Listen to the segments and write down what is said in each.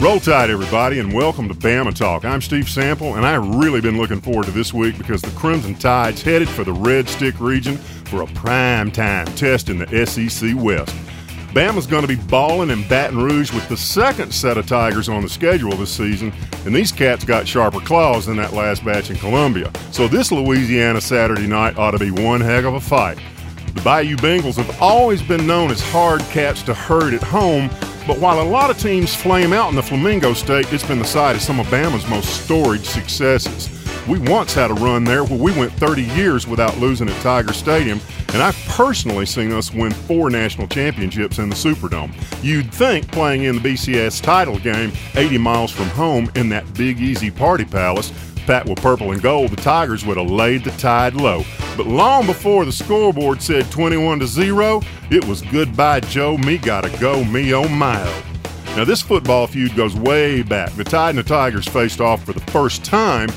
Roll Tide, everybody, and welcome to Bama Talk. I'm Steve Sample, and I've really been looking forward to this week because the Crimson Tide's headed for the Red Stick region for a prime time test in the SEC West. Bama's going to be balling in Baton Rouge with the second set of Tigers on the schedule this season, and these cats got sharper claws than that last batch in Columbia. So this Louisiana Saturday night ought to be one heck of a fight. The Bayou Bengals have always been known as hard cats to herd at home, but while a lot of teams flame out in the Flamingo State, it's been the site of some of Bama's most storied successes. We once had a run there where we went 30 years without losing at Tiger Stadium, and I've personally seen us win four national championships in the Superdome. You'd think playing in the BCS title game 80 miles from home in that big easy party palace, packed with purple and gold, the Tigers would have laid the tide low. But long before the scoreboard said 21 to 0, it was goodbye Joe, me gotta go, me oh my. Now, this football feud goes way back. The Tide and the Tigers faced off for the first time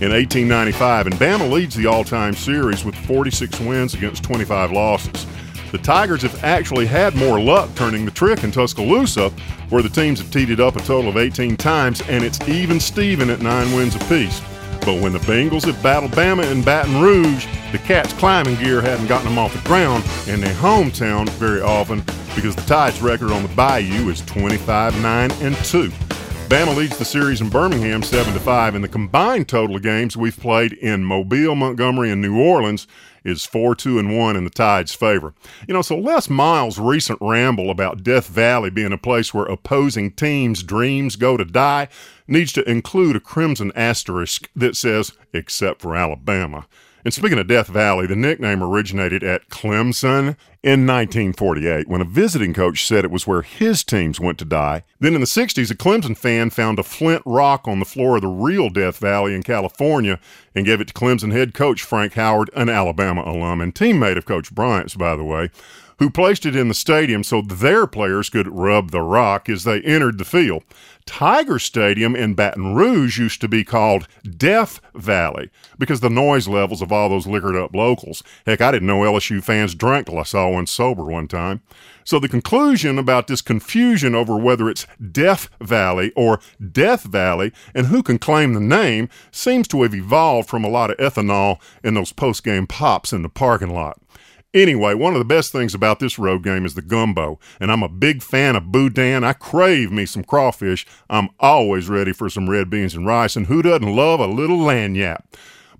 in 1895, and Bama leads the all time series with 46 wins against 25 losses. The Tigers have actually had more luck turning the trick in Tuscaloosa, where the teams have teed it up a total of 18 times, and it's even Steven at nine wins apiece. But when the Bengals have battled Bama in Baton Rouge, the Cats' climbing gear hadn't gotten them off the ground in their hometown very often because the Tide's record on the Bayou is 25 9 and 2. Bama leads the series in Birmingham 7 to 5, and the combined total of games we've played in Mobile, Montgomery, and New Orleans is 4 2 and 1 in the Tide's favor. You know, so Les Miles' recent ramble about Death Valley being a place where opposing teams' dreams go to die needs to include a crimson asterisk that says, except for Alabama. And speaking of Death Valley, the nickname originated at Clemson in 1948 when a visiting coach said it was where his teams went to die. Then in the 60s, a Clemson fan found a flint rock on the floor of the real Death Valley in California and gave it to Clemson head coach Frank Howard, an Alabama alum and teammate of Coach Bryant's, by the way who placed it in the stadium so their players could rub the rock as they entered the field. Tiger Stadium in Baton Rouge used to be called Death Valley because the noise levels of all those liquored up locals. Heck, I didn't know LSU fans drank till I saw one sober one time. So the conclusion about this confusion over whether it's Death Valley or Death Valley and who can claim the name seems to have evolved from a lot of ethanol in those post game pops in the parking lot. Anyway, one of the best things about this road game is the gumbo, and I'm a big fan of boudin. I crave me some crawfish. I'm always ready for some red beans and rice, and who doesn't love a little lagniappe?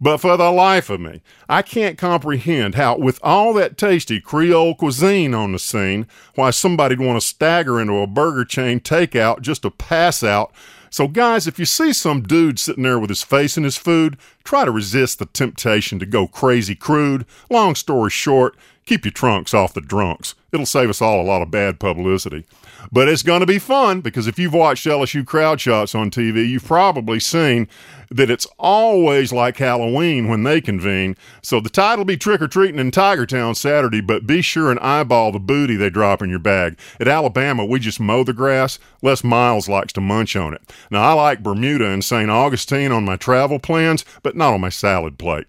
But for the life of me, I can't comprehend how, with all that tasty Creole cuisine on the scene, why somebody'd want to stagger into a burger chain takeout just to pass out so, guys, if you see some dude sitting there with his face in his food, try to resist the temptation to go crazy crude. Long story short, keep your trunks off the drunks. It'll save us all a lot of bad publicity. But it's going to be fun because if you've watched LSU crowd shots on TV, you've probably seen that it's always like Halloween when they convene. So the tide will be trick or treating in Tigertown Saturday, but be sure and eyeball the booty they drop in your bag. At Alabama, we just mow the grass. Les Miles likes to munch on it. Now, I like Bermuda and St. Augustine on my travel plans, but not on my salad plate.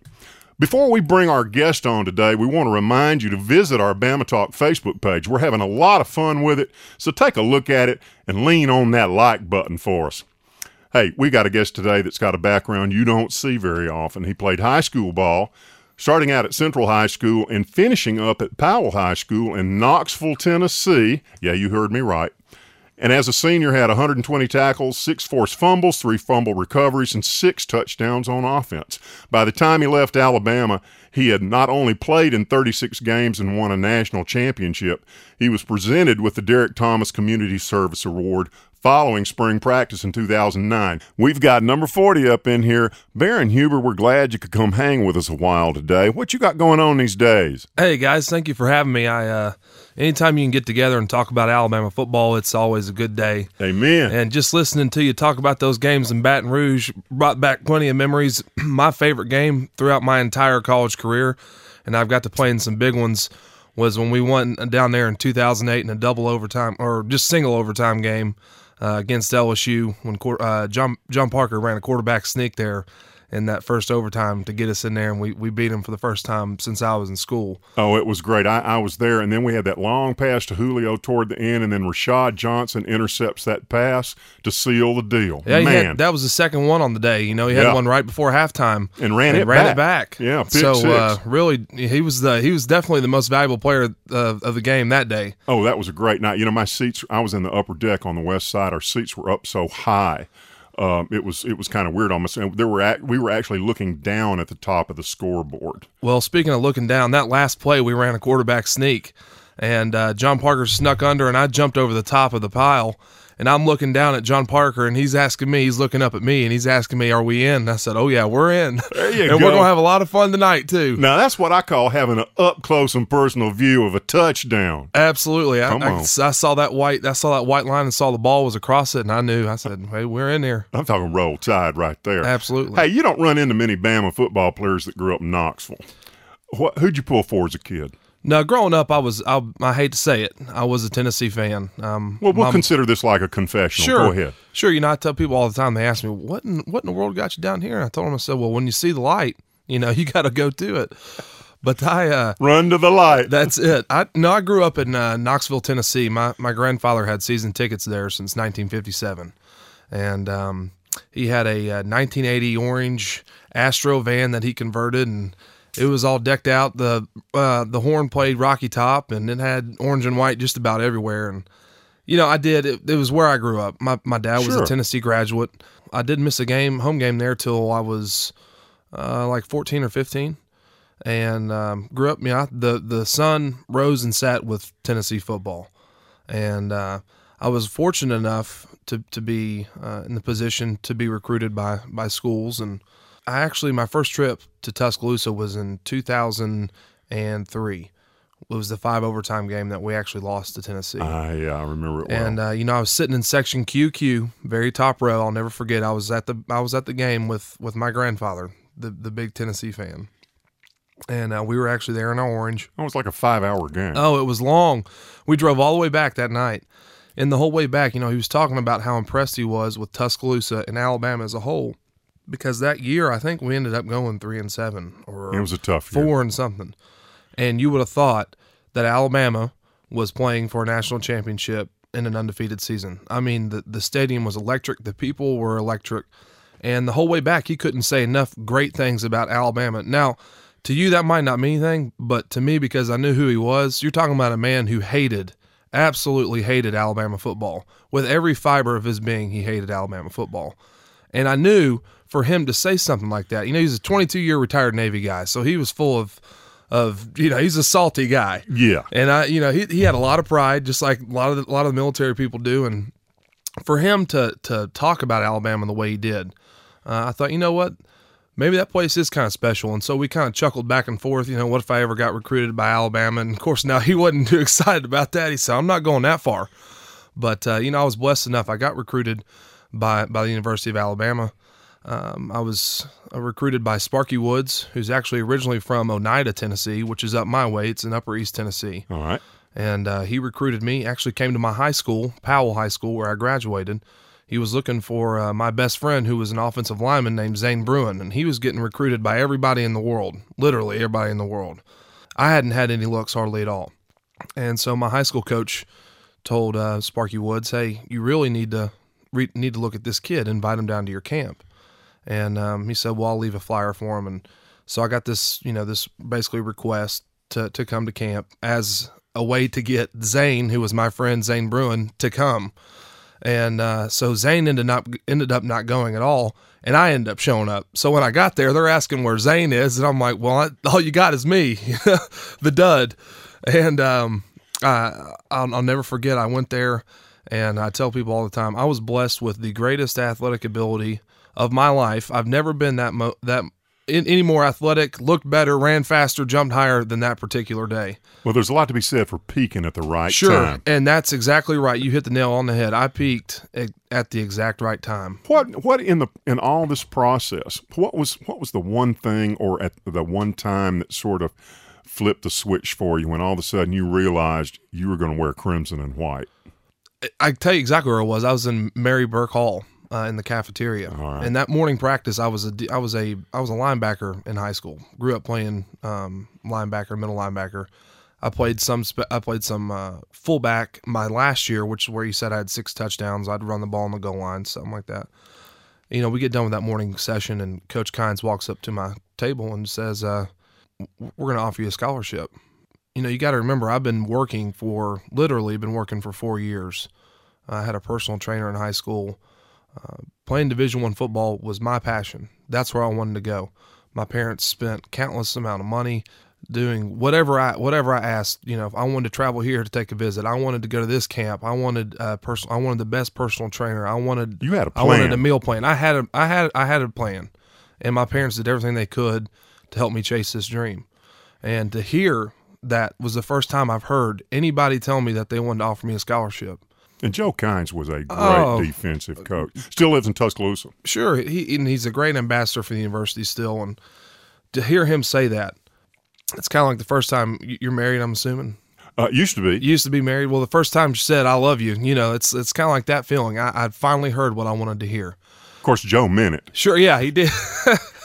Before we bring our guest on today, we want to remind you to visit our Bama Talk Facebook page. We're having a lot of fun with it, so take a look at it and lean on that like button for us. Hey, we got a guest today that's got a background you don't see very often. He played high school ball, starting out at Central High School and finishing up at Powell High School in Knoxville, Tennessee. Yeah, you heard me right and as a senior had 120 tackles, six forced fumbles, three fumble recoveries, and six touchdowns on offense. By the time he left Alabama, he had not only played in 36 games and won a national championship, he was presented with the Derrick Thomas Community Service Award following spring practice in 2009. We've got number 40 up in here. Baron Huber, we're glad you could come hang with us a while today. What you got going on these days? Hey guys, thank you for having me. I uh anytime you can get together and talk about Alabama football, it's always a good day. Amen. And just listening to you talk about those games in Baton Rouge brought back plenty of memories. my favorite game throughout my entire college career, and I've got to play in some big ones was when we went down there in 2008 in a double overtime or just single overtime game uh, against LSU when uh, John John Parker ran a quarterback sneak there, in that first overtime to get us in there, and we, we beat them for the first time since I was in school. Oh, it was great. I, I was there, and then we had that long pass to Julio toward the end, and then Rashad Johnson intercepts that pass to seal the deal. Yeah, Man, had, that was the second one on the day. You know, he had Yeah. one right before halftime And ran it ran back. it back. Yeah, so. Uh, really, he was the he was definitely the most valuable player of, of the game that day. Oh, that was a great night. You know, my seats. I was in the upper deck on the west side. Our seats were up so high. Um, it was it was kind of weird almost. And there were ac we were actually looking down at the top of the scoreboard. Well, speaking of looking down, that last play we ran a quarterback sneak, and uh, John Parker snuck under, and I jumped over the top of the pile. And I'm looking down at John Parker, and he's asking me, he's looking up at me, and he's asking me, "Are we in?" And I said, "Oh yeah, we're in." There you and go. we're gonna have a lot of fun tonight too. Now that's what I call having an up close and personal view of a touchdown. Absolutely. I, Come I, on. I saw that white. I saw that white line and saw the ball was across it, and I knew. I said, "Hey, we're in here." I'm talking roll tide right there. Absolutely. Hey, you don't run into many Bama football players that grew up in Knoxville. What, who'd you pull for as a kid? Now, growing up, I was. I, I hate to say it, I was a Tennessee fan. Um, Well, we'll my- consider this like a confessional. Sure. Go ahead. Sure. You know, I tell people all the time. They ask me, "What in what in the world got you down here?" And I told them, I said, "Well, when you see the light, you know, you got to go to it." But I, uh, Run to the light. that's it. I no, I grew up in uh, Knoxville, Tennessee. My my grandfather had season tickets there since 1957, and um, he had a uh, 1980 orange Astro van that he converted, and it was all decked out. the uh, The horn played Rocky Top, and it had orange and white just about everywhere. And you know, I did. It, it was where I grew up. My my dad was Sure. a Tennessee graduate. I did miss a game, home game there till I was uh, like 14 or 15 and um, grew up. You know, the the sun rose and set with Tennessee football, and uh, I was fortunate enough to to be uh, in the position to be recruited by by schools. And I actually my first trip to Tuscaloosa was in 2003. It was the five overtime game that we actually lost to Tennessee. I, yeah, I remember it well. And uh, you know, I was sitting in section QQ, very top row. I'll never forget. I was at the I was at the game with with my grandfather, the the big Tennessee fan, and uh, we were actually there in our orange. it was like a five-hour game. Oh, it was long. We drove all the way back that night, and the whole way back, you know, he was talking about how impressed he was with Tuscaloosa and Alabama as a whole, because that year I think we ended up going three and seven or it was a tough year. four and something. And you would have thought that Alabama was playing for a national championship in an undefeated season. I mean, the, the stadium was electric, the people were electric, and the whole way back, he couldn't say enough great things about Alabama. Now, to you, that might not mean anything, but to me, because I knew who he was, you're talking about a man who hated, absolutely hated Alabama football. With every fiber of his being, he hated Alabama football. And I knew for him to say something like that, you know, he's a 22 year retired Navy guy, so he was full of, of you know, he's a salty guy. Yeah. And I, you know, he, he had a lot of pride, just like a lot of the, a lot of the military people do. And for him to to talk about Alabama the way he did, uh, I thought, you know what, maybe that place is kind of special. And so we kind of chuckled back and forth. You know, what if I ever got recruited by Alabama? And of course, now he wasn't too excited about that. He said, I'm not going that far. But uh, you know, I was blessed enough. I got recruited by by the University of Alabama. Um, I was uh, recruited by Sparky Woods, who's actually originally from Oneida, Tennessee, which is up my way. It's in Upper East Tennessee, All right. and uh, he recruited me. Actually, came to my high school, Powell High School, where I graduated. He was looking for uh, my best friend, who was an offensive lineman named Zane Bruin, and he was getting recruited by everybody in the world, literally everybody in the world. I hadn't had any looks hardly at all, and so my high school coach told uh, Sparky Woods, "Hey, you really need to re- need to look at this kid, invite him down to your camp." And um, he said, "Well, I'll leave a flyer for him." And so I got this, you know, this basically request to to come to camp as a way to get Zane, who was my friend Zane Bruin, to come. And uh, so Zane ended up ended up not going at all, and I ended up showing up. So when I got there, they're asking where Zane is, and I'm like, "Well, I, all you got is me, the dud." And um, I, I'll, I'll never forget. I went there, and I tell people all the time, I was blessed with the greatest athletic ability of my life. I've never been that mo- that in, any more athletic, looked better, ran faster, jumped higher than that particular day. Well, there's a lot to be said for peaking at the right Sure, time. and that's exactly right. You hit the nail on the head. I peaked at, at the exact right time. What what in the in all this process? What was what was the one thing or at the one time that sort of flipped the switch for you when all of a sudden you realized you were going to wear crimson and white? I tell you exactly where I was. I was in Mary Burke Hall, uh, in the cafeteria. And that morning practice, I was a I was a I was a linebacker in high school. Grew up playing um, linebacker, middle linebacker. I played some I played some uh, fullback my last year, which is where you said I had six touchdowns. I'd run the ball on the goal line, something like that. You know, we get done with that morning session, and Coach Kines walks up to my table and says, uh, "We're going to offer you a scholarship." You know, you got to remember, I've been working for literally been working for four years. I had a personal trainer in high school. Uh, playing Division One football was my passion. That's where I wanted to go. My parents spent countless amount of money doing whatever I whatever I asked. You know, if I wanted to travel here to take a visit, I wanted to go to this camp. I wanted uh, personal. I wanted the best personal trainer. I wanted. You had a I wanted a meal plan. I had a I had I had a plan, and my parents did everything they could to help me chase this dream. And to hear that was the first time I've heard anybody tell me that they wanted to offer me a scholarship. And Joe Kines was a great Oh. defensive coach. Still lives in Tuscaloosa. Sure, he and he's a great ambassador for the university still, and to hear him say that, it's kind of like the first time you're married. I'm assuming Uh, used to be. used to be married. Well, the first time she said "I love you," you know, it's it's kind of like that feeling. I, I finally heard what I wanted to hear. Of course, Joe meant it. Sure, yeah, he did.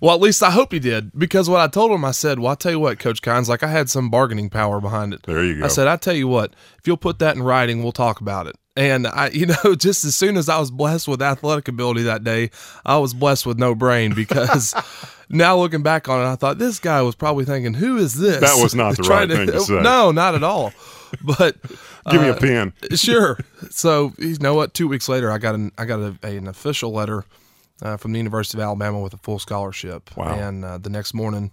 well, at least I hope he did, because what I told him, I said, "Well, I tell you what, Coach Kines, like I had some bargaining power behind it." There you go. I said, "I tell you what, if you'll put that in writing, we'll talk about it." And I, you know, just as soon as I was blessed with athletic ability that day, I was blessed with no brain because now looking back on it, I thought this guy was probably thinking, "Who is this?" That was not the right thing to say. No, not at all. But Give me a uh, pen. sure. So you know what? Two weeks later, I got an I got a, an official letter uh, from the University of Alabama with a full scholarship. Wow. And uh, the next morning,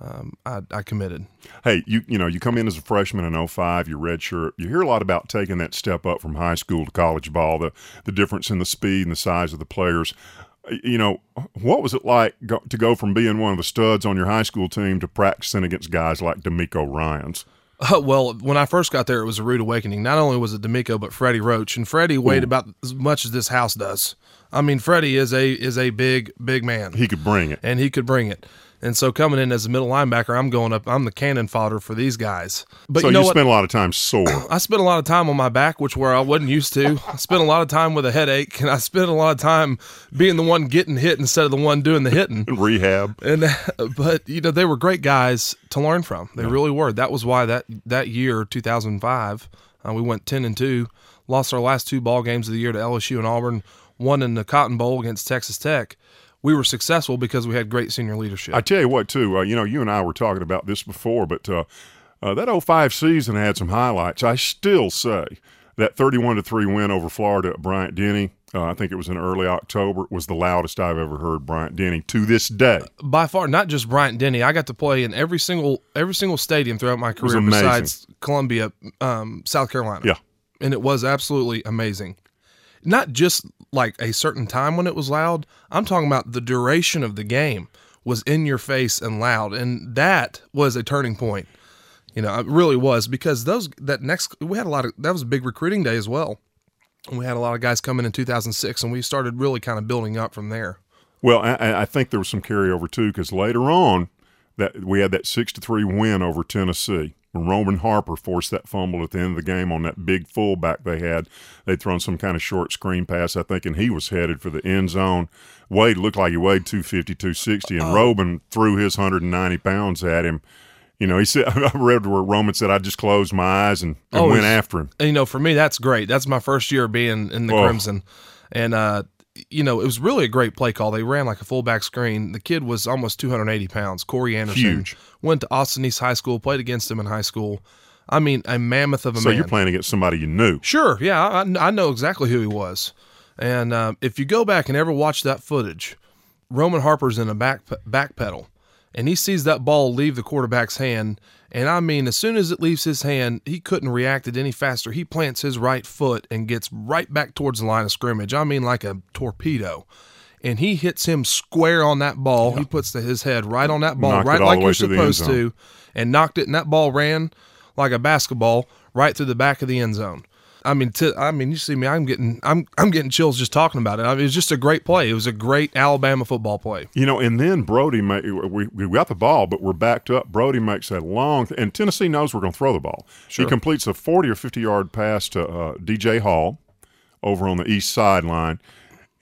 um, I, I committed. Hey, you you know, you come in as a freshman in 05, you're redshirt. You hear a lot about taking that step up from high school to college ball, the the difference in the speed and the size of the players. You know, what was it like go, to go from being one of the studs on your high school team to practicing against guys like DeMeco Ryans? Uh, well, when I first got there, it was a rude awakening. Not only was it DeMeco, but Freddie Roach, and Freddie weighed about as much as this house does. I mean, Freddie is a is a big big man. He could bring it. and he could bring it. And so coming in as a middle linebacker, I'm going up. I'm the cannon fodder for these guys. But so you know you spent a lot of time sore. I spent a lot of time on my back, which where I wasn't used to. I spent a lot of time with a headache, and I spent a lot of time being the one getting hit instead of the one doing the hitting. Rehab. And but you know they were great guys to learn from. They really were. That was why that that year, 2005, uh, we went 10 and two, lost our last two ball games of the year to LSU and Auburn, won in the Cotton Bowl against Texas Tech. We were successful because we had great senior leadership. I tell you what, too. Uh, you know, you and I were talking about this before, but uh, uh, that 05 season had some highlights. I still say that 31 to three win over Florida at Bryant Denny. Uh, I think it was in early October. Was the loudest I've ever heard Bryant Denny to this day. by far not just Bryant Denny. I got to play in every single every single stadium throughout my career besides Columbia, um, South Carolina. Yeah. and it was absolutely amazing. Not just like a certain time when it was loud. I'm talking about the duration of the game was in your face and loud, and that was a turning point. You know, it really was because those that next we had a lot of that was a big recruiting day as well. And we had a lot of guys coming in 2006, and we started really kind of building up from there. Well, I, I think there was some carryover too because later on that we had that six to three win over Tennessee. When Roman Harper forced that fumble at the end of the game on that big fullback they had, they'd thrown some kind of short screen pass, I think, and he was headed for the end zone. Wade looked like he weighed 250, 260, and Roman threw his 190 pounds at him. You know, he said, I read where Roman said, I just closed my eyes and, and Oh, went after him. You know, for me, that's great. That's my first year being in the Oh. Crimson, and uh, you know, it was really a great play call. They ran like a fullback screen. The kid was almost 280 pounds. Corey Anderson Huge. went to Austin East High School, played against him in high school. I mean, a mammoth of a So man. So you're playing against somebody you knew. Sure, yeah, I, I know exactly who he was. And uh, if you go back and ever watch that footage, Roman Harper's in a back back pedal, and he sees that ball leave the quarterback's hand. And I mean, as soon as it leaves his hand, he couldn't react it any faster. He plants his right foot and gets right back towards the line of scrimmage. I mean, like a torpedo. And he hits him square on that ball. He puts the, his head right on that ball, Knocked right like you're through the end supposed to, and knocked it. And that ball ran like a basketball right through the back of the end zone. I mean, to, I mean, you see me. I'm getting, I'm, I'm getting chills just talking about it. I mean, it was just a great play. It was a great Alabama football play. You know, and then Brodie, ma- we, we got the ball, but we're backed up. Brodie makes a long, and Tennessee knows we're going to throw the ball. Sure. He completes a 40 or 50 yard pass to uh, DJ Hall over on the east sideline.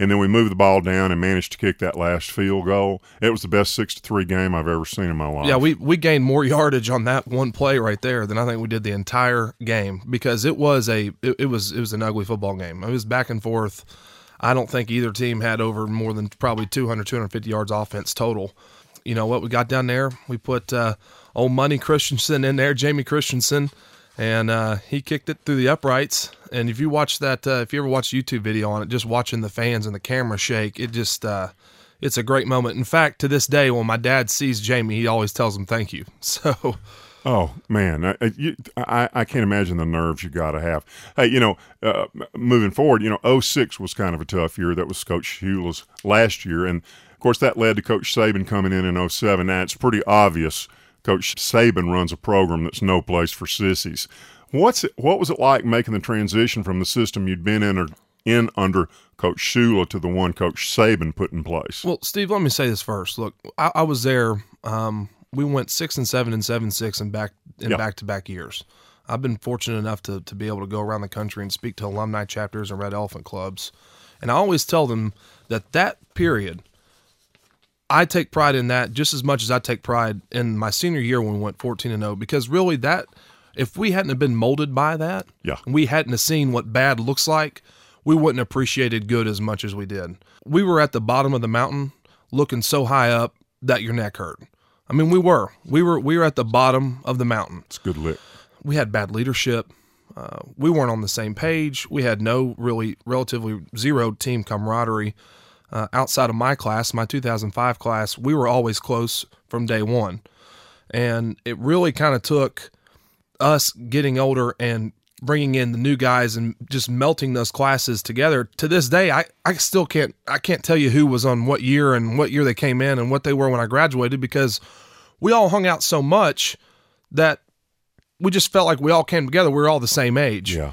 And then we moved the ball down and managed to kick that last field goal. It was the best six to three game I've ever seen in my life. Yeah, we we gained more yardage on that one play right there than I think we did the entire game because it was a it, it was it was an ugly football game. It was back and forth. I don't think either team had over more than probably 200 250 yards offense total. You know what we got down there? We put uh, old Money Christensen in there, Jamie Christensen, and uh, he kicked it through the uprights. And if you watch that, uh, if you ever watch YouTube video on it, just watching the fans and the camera shake, it just uh, it's a great moment. In fact, to this day, when my dad sees Jamie, he always tells him thank you. So. Oh man, I, you, I, I can't imagine the nerves you got to have. Hey, you know, uh, moving forward, you know, 06 was kind of a tough year. That was Coach Shula's last year, and of course that led to Coach Saban coming in in 07. Now it's pretty obvious Coach Saban runs a program that's no place for sissies. What's it, what was it like making the transition from the system you'd been in or in under Coach Shula to the one Coach Saban put in place? Well, Steve, let me say this first. Look, I, I was there. Um, we went six and seven and seven six and back in back to back years. I've been fortunate enough to to be able to go around the country and speak to alumni chapters and Red Elephant clubs, and I always tell them that that period. I take pride in that just as much as I take pride in my senior year when we went 14 and 0 because really that if we hadn't have been molded by that, yeah. we hadn't have seen what bad looks like, we wouldn't have appreciated good as much as we did. We were at the bottom of the mountain looking so high up that your neck hurt. I mean, we were. We were we were at the bottom of the mountain. It's good lick. We had bad leadership. Uh, we weren't on the same page. We had no really relatively zero team camaraderie. Uh, outside of my class, my 2005 class, we were always close from day one. And it really kind of took us getting older and bringing in the new guys and just melting those classes together. To this day, I, I still can't I can't tell you who was on what year and what year they came in and what they were when I graduated because we all hung out so much that we just felt like we all came together. We were all the same age. Yeah.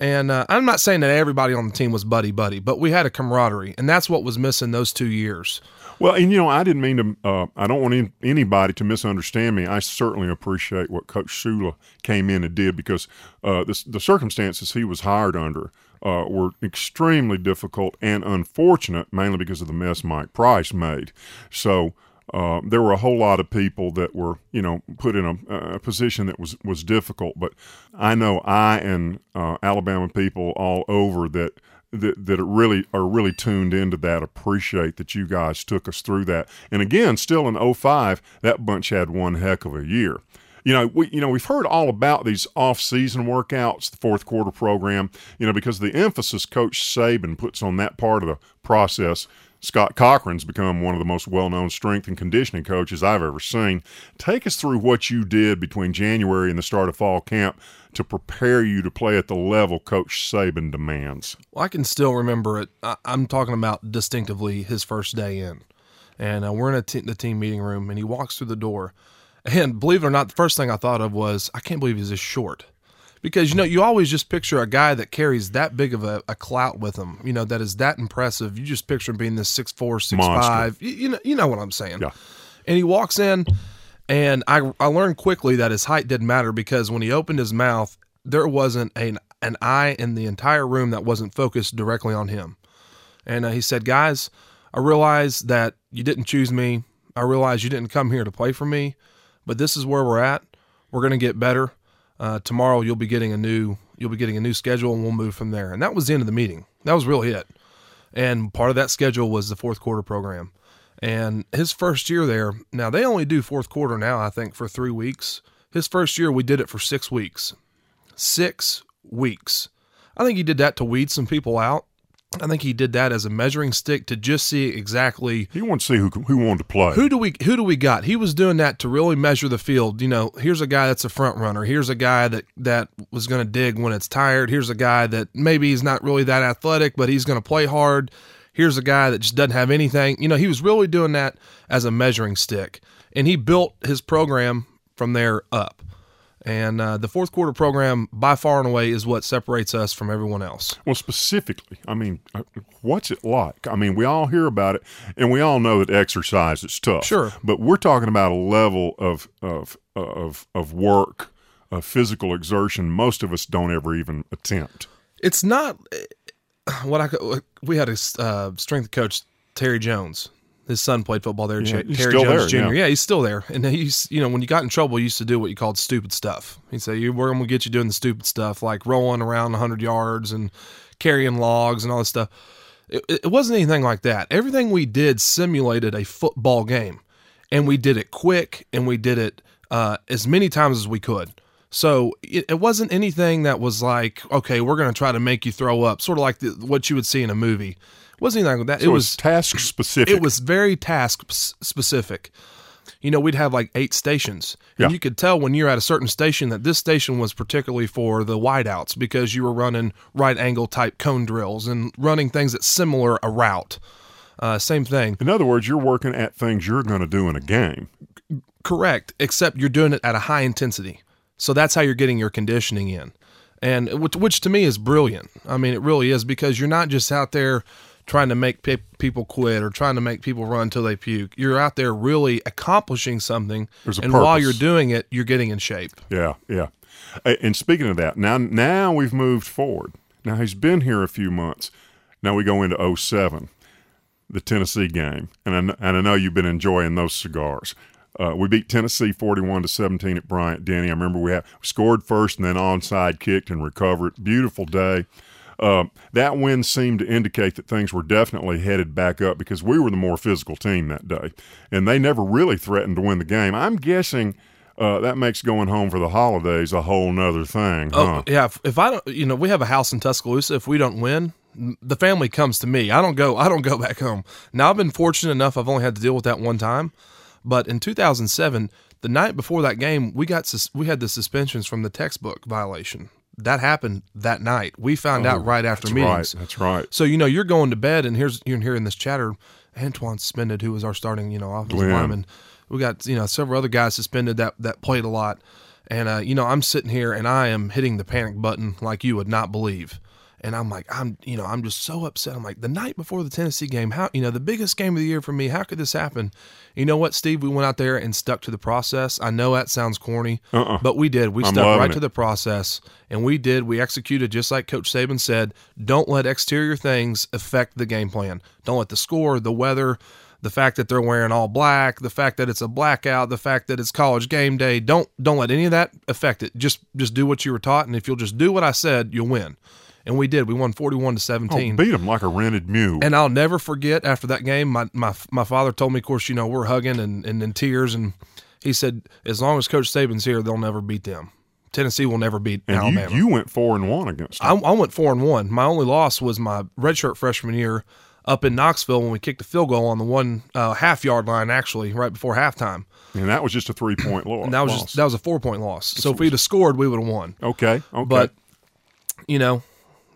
And uh, I'm not saying that everybody on the team was buddy buddy, but we had a camaraderie, and that's what was missing those two years. Well, and you know, I didn't mean to. Uh, I don't want any, anybody to misunderstand me. I certainly appreciate what Coach Shula came in and did because uh, the, the circumstances he was hired under uh, were extremely difficult and unfortunate, mainly because of the mess Mike Price made. So uh, there were a whole lot of people that were, you know, put in a, a position that was was difficult. But I know I and uh, Alabama people all over that that that really are really tuned into that appreciate that you guys took us through that. And again, still in 05, that bunch had one heck of a year. You know, we you know we've heard all about these off-season workouts, the fourth quarter program. You know, because the emphasis Coach Saban puts on that part of the process Scott Cochran's become one of the most well known strength and conditioning coaches I've ever seen. Take us through what you did between January and the start of fall camp to prepare you to play at the level Coach Saban demands. Well, I can still remember it. I'm talking about distinctively his first day in. And uh, we're in the team meeting room, and he walks through the door. And believe it or not, the first thing I thought of was, I can't believe he's this short because you know you always just picture a guy that carries that big of a, a clout with him you know that is that impressive. You just picture him being this six four six Monster. five. You, you, know you know what i'm saying. Yeah. And he walks in and i i learned quickly that his height didn't matter because when he opened his mouth there wasn't an an eye in the entire room that wasn't focused directly on him. And uh, he said guys i realize that you didn't choose me. I realize you didn't come here to play for me but this is where we're at. We're going to get better uh, tomorrow you'll be getting a new you'll be getting a new schedule and we'll move from there. And that was the end of the meeting. That was really it. And part of that schedule was the fourth quarter program. And his first year there, now they only do fourth quarter now, I think, for three weeks. His first year, we did it for six weeks. Six weeks. I think he did that to weed some people out. I think he did that as a measuring stick to just see exactly. He wanted to see who who wanted to play. Who do we who do we got? He was doing that to really measure the field. You know, here's a guy that's a front runner. Here's a guy that that was going to dig when it's tired. Here's a guy that maybe he's not really that athletic, but he's going to play hard. Here's a guy that just doesn't have anything. You know, he was really doing that as a measuring stick, and he built his program from there up. And uh, the fourth quarter program, by far and away, is what separates us from everyone else. Well, specifically, I mean, uh, what's it like? I mean, we all hear about it, and we all know that exercise is tough. Sure, but we're talking about a level of of of of work, of physical exertion. Most of us don't ever even attempt. It's not. what I we had a uh, strength coach Terry Jones. His son played football there. Yeah, Terry Jones there, Jr. yeah. Yeah. he's still there. And he's you know when you got in trouble, he used to do what you called stupid stuff. He'd say, "You we're gonna get you doing the stupid stuff like rolling around 100 yards and carrying logs and all this stuff." It, it wasn't anything like that. Everything we did simulated a football game, and we did it quick and we did it uh, as many times as we could. So it, it wasn't anything that was like, okay, we're going to try to make you throw up, sort of like the, what you would see in a movie. Wasn't anything like that. So it it was task specific. it was very task specific. You know, we'd have like eight stations, and Yeah. you could tell when you're at a certain station that this station was particularly for the wideouts because you were running right angle type cone drills and running things that similar a route. Uh, same thing, In other words, you're working at things you're going to do in a game. correct, except you're doing it at a high intensity. So that's how you're getting your conditioning in, and which, which to me is brilliant. I mean, it really is because you're not just out there trying to make pe- people quit or trying to make people run until they puke. You're out there really accomplishing something, There's a and while you're doing it, you're getting in shape. Yeah, yeah. And speaking of that, now now we've moved forward. Now he's been here a few months. Now we go into 07, the Tennessee game, and I, and I know you've been enjoying those cigars. Uh, we beat Tennessee 41 to 17 at Bryant Denny. I remember we, had, scored first and then onside kicked and recovered. Beautiful day. Uh, that win seemed to indicate that things were definitely headed back up because we were the more physical team that day, and they never really threatened to win the game. I'm guessing uh, that makes going home for the holidays a whole nother thing, huh? Oh yeah, if, if I don't, you know, we have a house in Tuscaloosa. If we don't win, the family comes to me. I don't go. I don't go back home. Now I've been fortunate enough. I've only had to deal with that one time, but in 2007, the night before that game, we got sus- we had the suspensions from the textbook violation. That happened that night. We found out right after That's meetings. right. That's right. So you know you're going to bed, and here's you're hearing this chatter. Antoine suspended, who was our starting, you know, offensive Glenn. lineman. We got you know several other guys suspended that that played a lot, and uh, you know I'm sitting here and I am hitting the panic button like you would not believe. And I'm like, I'm, you know, I'm just so upset. I'm like, the night before the Tennessee game, how, you know, the biggest game of the year for me, how could this happen? You know what, Steve? We went out there and stuck to the process. I know that sounds corny, Uh-uh. but we did. We I'm stuck right it. to the process, and we did. We executed just like Coach Saban said. Don't let exterior things affect the game plan. Don't let the score, the weather, the fact that they're wearing all black, the fact that it's a blackout, the fact that it's college game day. Don't don't let any of that affect it. Just just do what you were taught, and if you'll just do what I said, you'll win. And we did. We won forty-one to Oh, seventeen. beat them like a rented mule. And I'll never forget after that game, my, my my father told me, of course, you know, we're hugging and, and in tears. And he said, as long as Coach Saban's here, they'll never beat them. Tennessee will never beat And Alabama. you, you went four and one against. I, I went four and one. My only loss was my redshirt freshman year up in Knoxville when we kicked a field goal on the one uh, half yard line, actually, right before halftime. and that was just a three point loss. And that was just that was a four point loss. So if we'd have scored, we would have won. okay. Okay. But you know,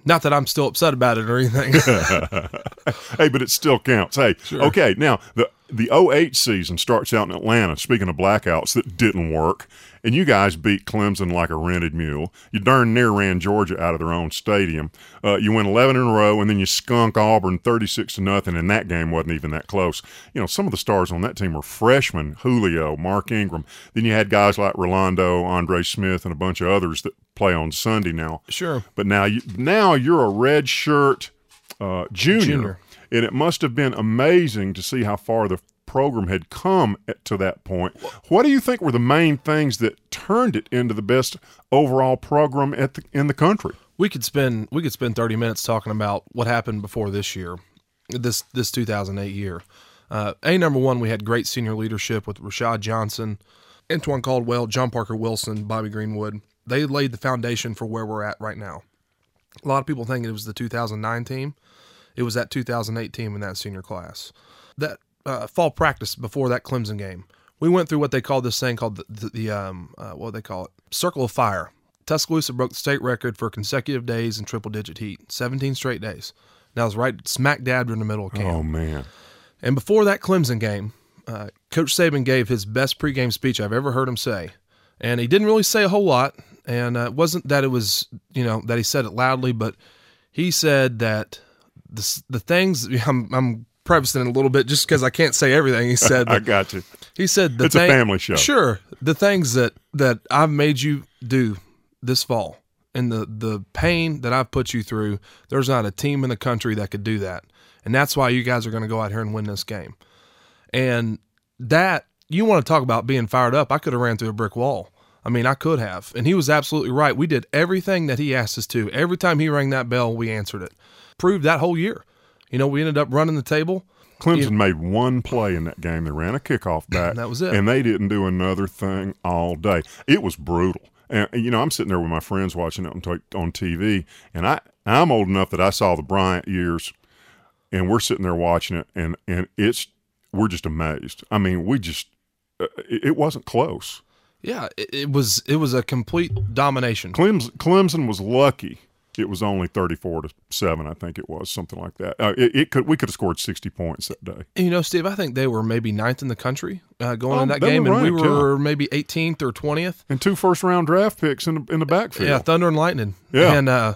not that I'm still upset about it or anything. hey, but it still counts. Hey, okay. Now the the 08 season starts out in Atlanta. Speaking of blackouts that didn't work, and you guys beat Clemson like a rented mule. You darn near ran Georgia out of their own stadium. Uh, you went 11 in a row, and then you skunk Auburn 36 to nothing. And that game wasn't even that close. You know, some of the stars on that team were freshmen: Julio, Mark Ingram. Then you had guys like Rolando, Andre Smith, and a bunch of others that play on Sunday now. sure. But now you now you're a red shirt uh, junior, Junior. and it must have been amazing to see how far the program had come to that point. What do you think were the main things that turned it into the best overall program at the, in the country? we could spend we could spend 30 minutes talking about what happened before this year this this 2008 year uh, a number one we had great senior leadership with rashad johnson antoine caldwell john parker wilson bobby greenwood they laid the foundation for where we're at right now a lot of people think it was the 2009 team it was that 2008 team in that senior class that uh, fall practice before that clemson game we went through what they call this thing called the, the, the um, uh, what do they call it circle of fire Tuscaloosa broke the state record for consecutive days in triple digit heat, 17 straight days. Now it's right smack dab in the middle of camp. Oh man, And before that Clemson game, uh, Coach Saban gave his best pregame speech I've ever heard him say. And he didn't really say a whole lot. And uh, it wasn't that it was, you know, that he said it loudly, but he said that the, the things, I'm, I'm prefacing it a little bit just because I can't say everything he said. I got you. he said the It's a family show. Sure, the things that that I've made you do this fall and the the pain that I've put you through, there's not a team in the country that could do that. And that's why you guys are going to go out here and win this game. And that you want to talk about being fired up. I could have ran through a brick wall. I mean, I could have. And he was absolutely right. We did everything that he asked us to. Every time he rang that bell, we answered it. Proved that whole year. You know, we ended up running the table. Clemson made one play in that game. They ran a kickoff back. That was it. And they didn't do another thing all day. It was brutal. And you know, I'm sitting there with my friends watching it on, t- on TV, and I I'm old enough that I saw the Bryant years, and we're sitting there watching it, and and it's we're just amazed. I mean, we just uh, it, it wasn't close. Yeah, it, it was it was a complete domination. Clemson, Clemson was lucky. It was only thirty-four to seven, I think it was something like that. Uh, it, it, could we could have scored sixty points that day. You know, Steve, I think they were maybe ninth in the country uh, going Oh, in that game, and we were maybe 18th or 20th. And two first-round draft picks in the, in the backfield. Yeah, Thunder and Lightning. Yeah. and uh,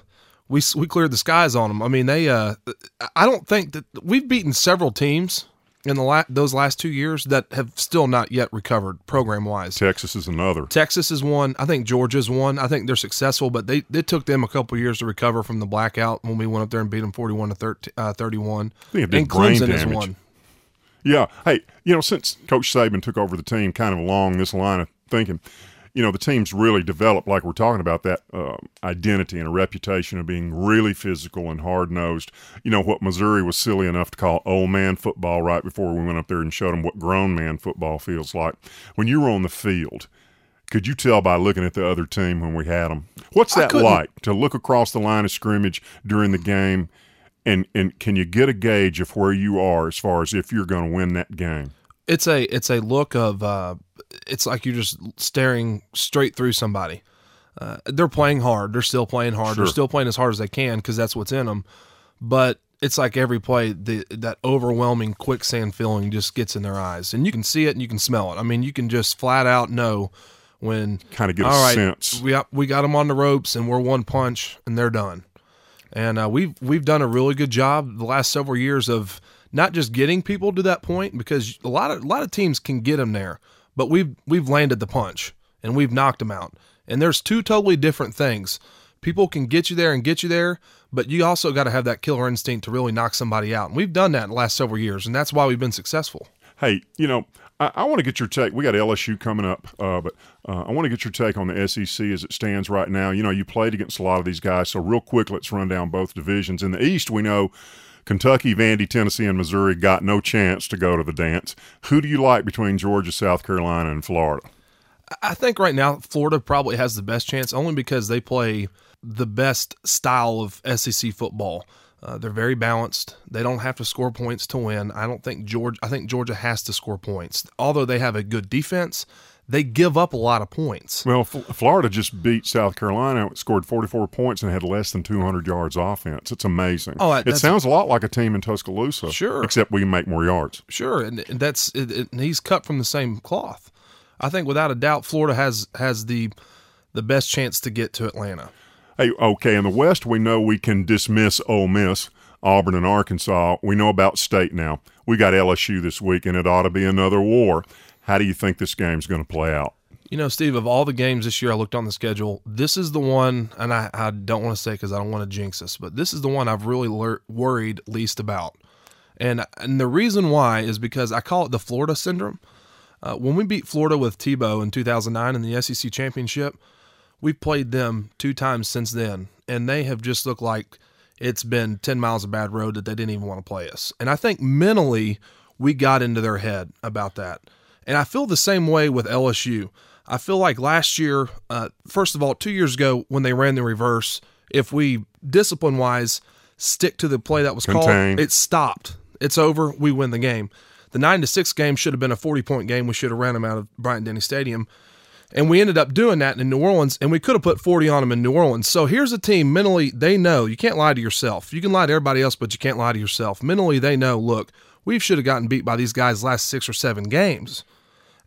we we cleared the skies on them. I mean, they. Uh, I don't think that we've beaten several teams in the la- those last two years that have still not yet recovered program wise. Texas is another. Texas is one. I think Georgia's one. I think they're successful, but they it took them a couple years to recover from the blackout when we went up there and beat them forty-one to 13, uh, it did and Clemson is damage. one. Yeah. Hey, you know, since Coach Saban took over the team, kind of along this line of thinking, you know, the team's really developed, like we're talking about, that uh, identity and a reputation of being really physical and hard nosed. You know, what Missouri was silly enough to call old man football right before we went up there and showed them what grown man football feels like. When you were on the field, could you tell by looking at the other team when we had them? What's that like to look across the line of scrimmage during the game? And, and can you get a gauge of where you are as far as if you're going to win that game? It's a it's a look of uh, it's like you're just staring straight through somebody. Uh, they're playing hard. They're still playing hard. Sure. They're still playing as hard as they can because that's what's in them. But it's like every play, the that overwhelming quicksand feeling just gets in their eyes, and you can see it and you can smell it. I mean, you can just flat out know when Kind of get a all right, sense. we got, we got them on the ropes and we're one punch and they're done. And uh, we've we've done a really good job the last several years of not just getting people to that point because a lot of a lot of teams can get them there, but we've we've landed the punch and we've knocked them out. And there's two totally different things. People can get you there and get you there, but you also got to have that killer instinct to really knock somebody out. And we've done that in the last several years, and that's why we've been successful. Hey, you know, I, I want to get your take. We got LSU coming up, uh, but uh, I want to get your take on the SEC as it stands right now. You know, you played against a lot of these guys, so real quick, let's run down both divisions. In the East, we know Kentucky, Vandy, Tennessee, and Missouri got no chance to go to the dance. Who do you like between Georgia, South Carolina, and Florida? I think right now Florida probably has the best chance only because they play the best style of SEC football. Uh, they're very balanced. They don't have to score points to win. I don't think Georgia. I think Georgia has to score points. Although they have a good defense, they give up a lot of points. Well, F- Florida just beat South Carolina, scored 44 points, and had less than 200 yards offense. It's amazing. Oh, it sounds a lot like a team in Tuscaloosa. Sure. Except we make more yards. Sure, and, that's it, it, and he's cut from the same cloth. I think without a doubt, Florida has has the the best chance to get to Atlanta. Hey, okay, in the West, we know we can dismiss Ole Miss, Auburn, and Arkansas. We know about State now. We got LSU this week, and it ought to be another war. How do you think this game's going to play out? You know, Steve, of all the games this year, I looked on the schedule. This is the one, and I, I don't want to say because I don't want to jinx us, but this is the one I've really worried least about. And and the reason why is because I call it the Florida syndrome. Uh, when we beat Florida with Tebow in 2009 in the SEC championship, we've played them two times since then, and they have just looked like it's been 10 miles of bad road that they didn't even want to play us. And I think mentally we got into their head about that. And I feel the same way with LSU. I feel like last year, uh, first of all, two years ago when they ran the reverse, if we discipline wise stick to the play that was Contain. called, it stopped. It's over. We win the game. The nine to six game should have been a forty point game. We should have ran them out of Bryant Denny Stadium. And we ended up doing that in New Orleans, and we could have put 40 on them in New Orleans. So here's a team mentally, they know you can't lie to yourself. You can lie to everybody else, but you can't lie to yourself. Mentally, they know, look, we should have gotten beat by these guys last six or seven games.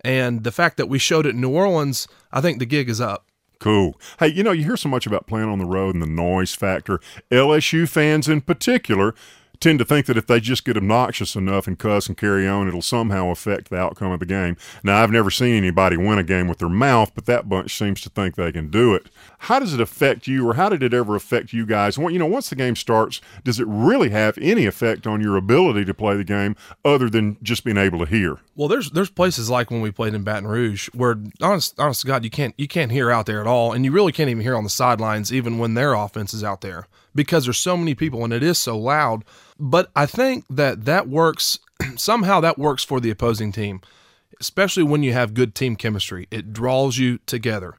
And the fact that we showed it in New Orleans, I think the gig is up. Cool. Hey, you know, you hear so much about playing on the road and the noise factor. LSU fans in particular tend to think that if they just get obnoxious enough and cuss and carry on, it'll somehow affect the outcome of the game. Now, I've never seen anybody win a game with their mouth, but that bunch seems to think they can do it. How does it affect you, or how did it ever affect you guys? You know, once the game starts, does it really have any effect on your ability to play the game other than just being able to hear? Well, there's there's places like when we played in Baton Rouge where honest honest to God you can't you can't hear out there at all, and you really can't even hear on the sidelines even when their offense is out there because there's so many people and it is so loud. But I think that that works somehow that works for the opposing team, especially when you have good team chemistry. It draws you together.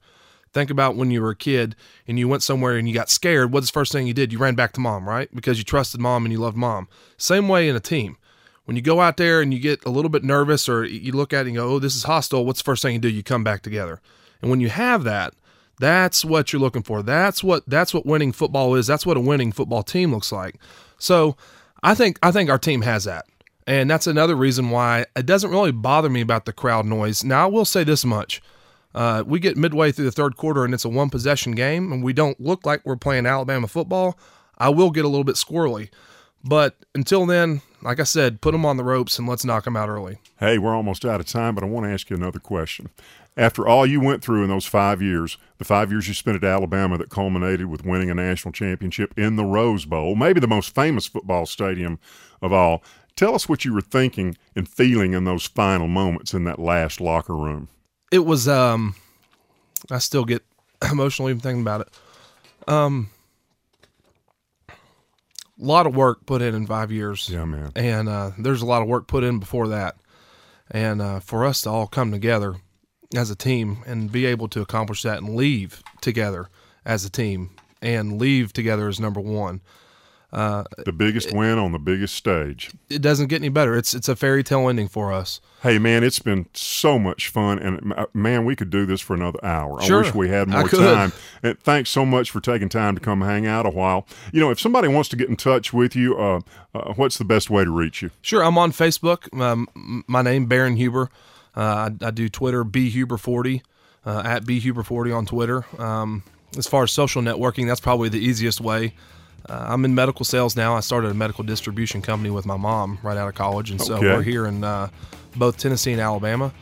Think about when you were a kid and you went somewhere and you got scared. What's the first thing you did? You ran back to mom, right? Because you trusted mom and you loved mom. Same way in a team. When you go out there and you get a little bit nervous or you look at it and go, oh, this is hostile, what's the first thing you do? You come back together. And when you have that, that's what you're looking for. That's what that's what winning football is. That's what a winning football team looks like. So I think I think our team has that. And that's another reason why it doesn't really bother me about the crowd noise. Now I will say this much. Uh, we get midway through the third quarter and it's a one possession game and we don't look like we're playing Alabama football, I will get a little bit squirrely. But until then, like I said, put them on the ropes and let's knock them out early. Hey, we're almost out of time, but I want to ask you another question. After all you went through in those five years, the five years you spent at Alabama that culminated with winning a national championship in the Rose Bowl, maybe the most famous football stadium of all, tell us what you were thinking and feeling in those final moments in that last locker room it was um I still get emotional even thinking about it. Um a lot of work put in in 5 years. Yeah, man. And uh, there's a lot of work put in before that. And uh, for us to all come together as a team and be able to accomplish that and leave together as a team and leave together as number 1 uh, the biggest it, win on the biggest stage. It doesn't get any better. It's it's a fairy tale ending for us. Hey man, it's been so much fun, and uh, man, we could do this for another hour. Sure, I wish we had more time. And thanks so much for taking time to come hang out a while. You know, if somebody wants to get in touch with you, uh, uh, what's the best way to reach you? Sure, I'm on Facebook. Um, my name Baron Huber. Uh, I, I, do Twitter bhuber40 uh, at bhuber40 on Twitter. Um, as far as social networking, that's probably the easiest way. Uh, I'm in medical sales now. I started a medical distribution company with my mom right out of college, and so we're here in uh, both Tennessee and Alabama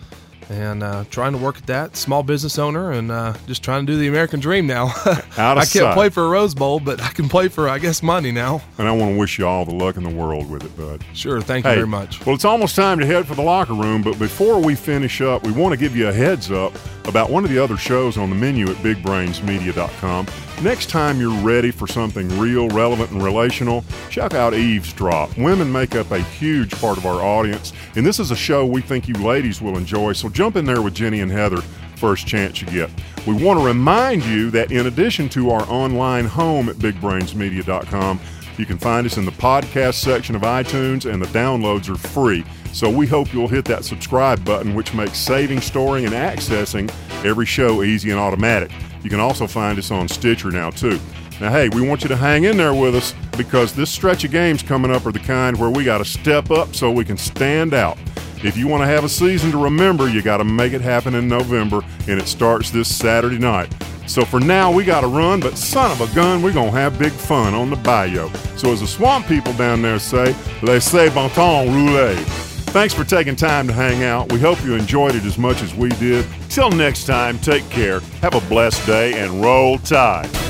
and uh, trying to work at that. Small business owner and uh, just trying to do the American dream now. I can't sight. play for a Rose Bowl, but I can play for, I guess, money now. And I want to wish you all the luck in the world with it, bud. Sure. Thank you very much. Well, it's almost time to head for the locker room, but before we finish up, we want to give you a heads up about one of the other shows on the menu at BigBrainsMedia.com. Next time you're ready for something real, relevant, and relational, check out Eavesdrop. Women make up a huge part of our audience, and this is a show we think you ladies will enjoy, so jump in there with Jenny and Heather first chance you get. We want to remind you that in addition to our online home at BigBrainsMedia.com, you can find us in the podcast section of iTunes, and the downloads are free. So we hope you'll hit that subscribe button, which makes saving, storing, and accessing every show easy and automatic. You can also find us on Stitcher now, too. Now, hey, we want you to hang in there with us because this stretch of games coming up are the kind where we got to step up so we can stand out. If you want to have a season to remember, you got to make it happen in November, and it starts this Saturday night. So for now, we got to run, but son of a gun, we're going to have big fun on the bayou. So as the swamp people down there say, laissez bon temps rouler. Thanks for taking time to hang out. We hope you enjoyed it as much as we did. Till next time, take care, have a blessed day, and roll tide.